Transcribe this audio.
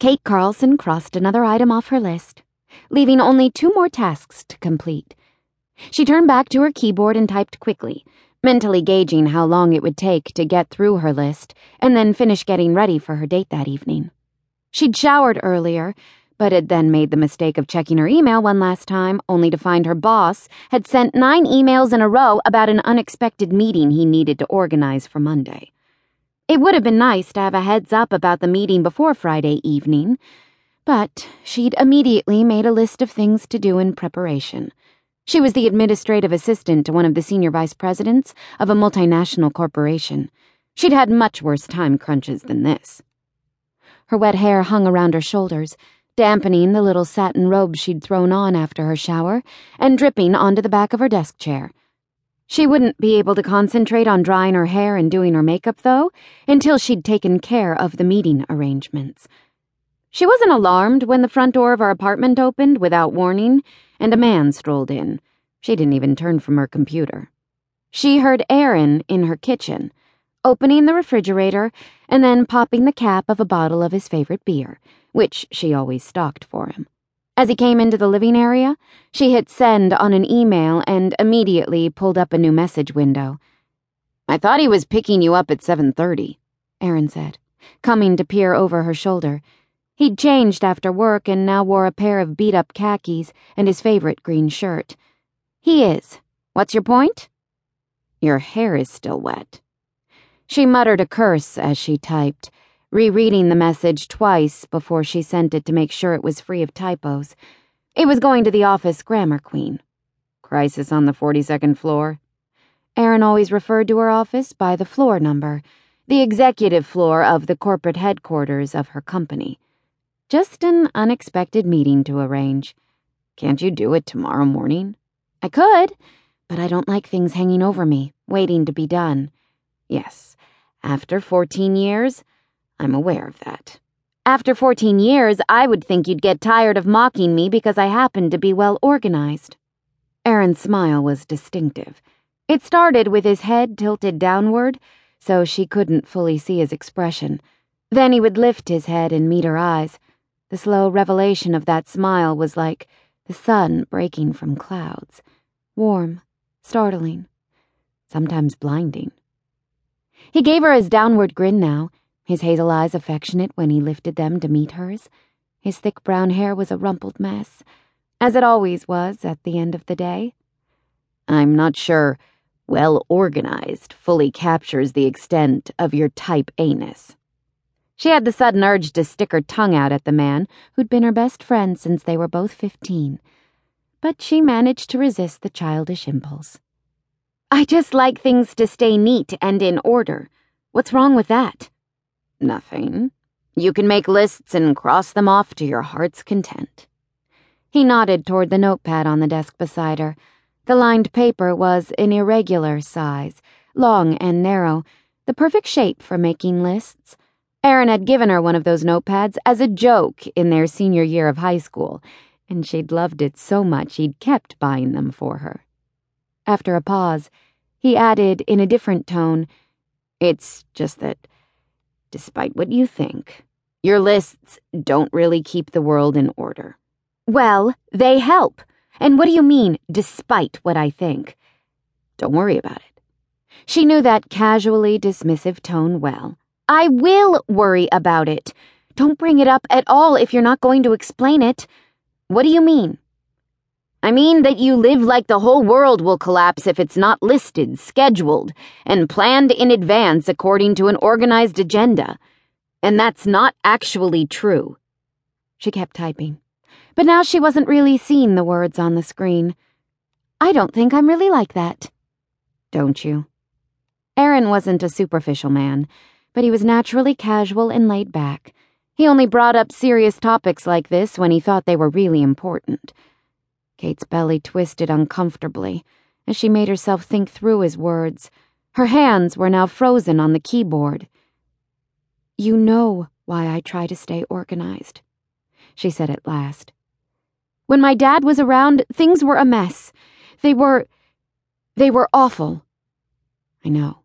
Kate Carlson crossed another item off her list, leaving only two more tasks to complete. She turned back to her keyboard and typed quickly, mentally gauging how long it would take to get through her list and then finish getting ready for her date that evening. She'd showered earlier, but had then made the mistake of checking her email one last time, only to find her boss had sent nine emails in a row about an unexpected meeting he needed to organize for Monday. It would have been nice to have a heads up about the meeting before Friday evening, but she'd immediately made a list of things to do in preparation. She was the administrative assistant to one of the senior vice presidents of a multinational corporation. She'd had much worse time crunches than this. Her wet hair hung around her shoulders dampening the little satin robe she'd thrown on after her shower and dripping onto the back of her desk chair. She wouldn't be able to concentrate on drying her hair and doing her makeup, though, until she'd taken care of the meeting arrangements. She wasn't alarmed when the front door of her apartment opened without warning and a man strolled in. She didn't even turn from her computer. She heard Aaron in her kitchen, opening the refrigerator and then popping the cap of a bottle of his favorite beer which she always stocked for him. As he came into the living area, she hit send on an email and immediately pulled up a new message window. I thought he was picking you up at 7:30, Aaron said, coming to peer over her shoulder. He'd changed after work and now wore a pair of beat-up khakis and his favorite green shirt. He is. What's your point? Your hair is still wet. She muttered a curse as she typed rereading the message twice before she sent it to make sure it was free of typos. It was going to the office grammar queen. Crisis on the 42nd floor. Aaron always referred to her office by the floor number, the executive floor of the corporate headquarters of her company. Just an unexpected meeting to arrange. Can't you do it tomorrow morning? I could, but I don't like things hanging over me, waiting to be done. Yes, after 14 years, I'm aware of that. After 14 years, I would think you'd get tired of mocking me because I happen to be well organized. Aaron's smile was distinctive. It started with his head tilted downward, so she couldn't fully see his expression. Then he would lift his head and meet her eyes. The slow revelation of that smile was like the sun breaking from clouds. Warm, startling, sometimes blinding. He gave her his downward grin now his hazel eyes affectionate when he lifted them to meet hers. His thick brown hair was a rumpled mess, as it always was at the end of the day. I'm not sure well organized fully captures the extent of your type A-ness. She had the sudden urge to stick her tongue out at the man who'd been her best friend since they were both fifteen, but she managed to resist the childish impulse. I just like things to stay neat and in order. What's wrong with that? Nothing. You can make lists and cross them off to your heart's content. He nodded toward the notepad on the desk beside her. The lined paper was an irregular size, long and narrow, the perfect shape for making lists. Aaron had given her one of those notepads as a joke in their senior year of high school, and she'd loved it so much he'd kept buying them for her. After a pause, he added in a different tone, It's just that despite what you think. Your lists don't really keep the world in order. Well, they help. And what do you mean, despite what I think? Don't worry about it. She knew that casually dismissive tone well. I will worry about it. Don't bring it up at all if you're not going to explain it. What do you mean? I mean that you live like the whole world will collapse if it's not listed, scheduled, and planned in advance according to an organized agenda. And that's not actually true. She kept typing. But now she wasn't really seeing the words on the screen. I don't think I'm really like that. Don't you? Aaron wasn't a superficial man, but he was naturally casual and laid back. He only brought up serious topics like this when he thought they were really important. Kate's belly twisted uncomfortably as she made herself think through his words. Her hands were now frozen on the keyboard. You know why I try to stay organized, she said at last. When my dad was around, things were a mess. They were. they were awful. I know.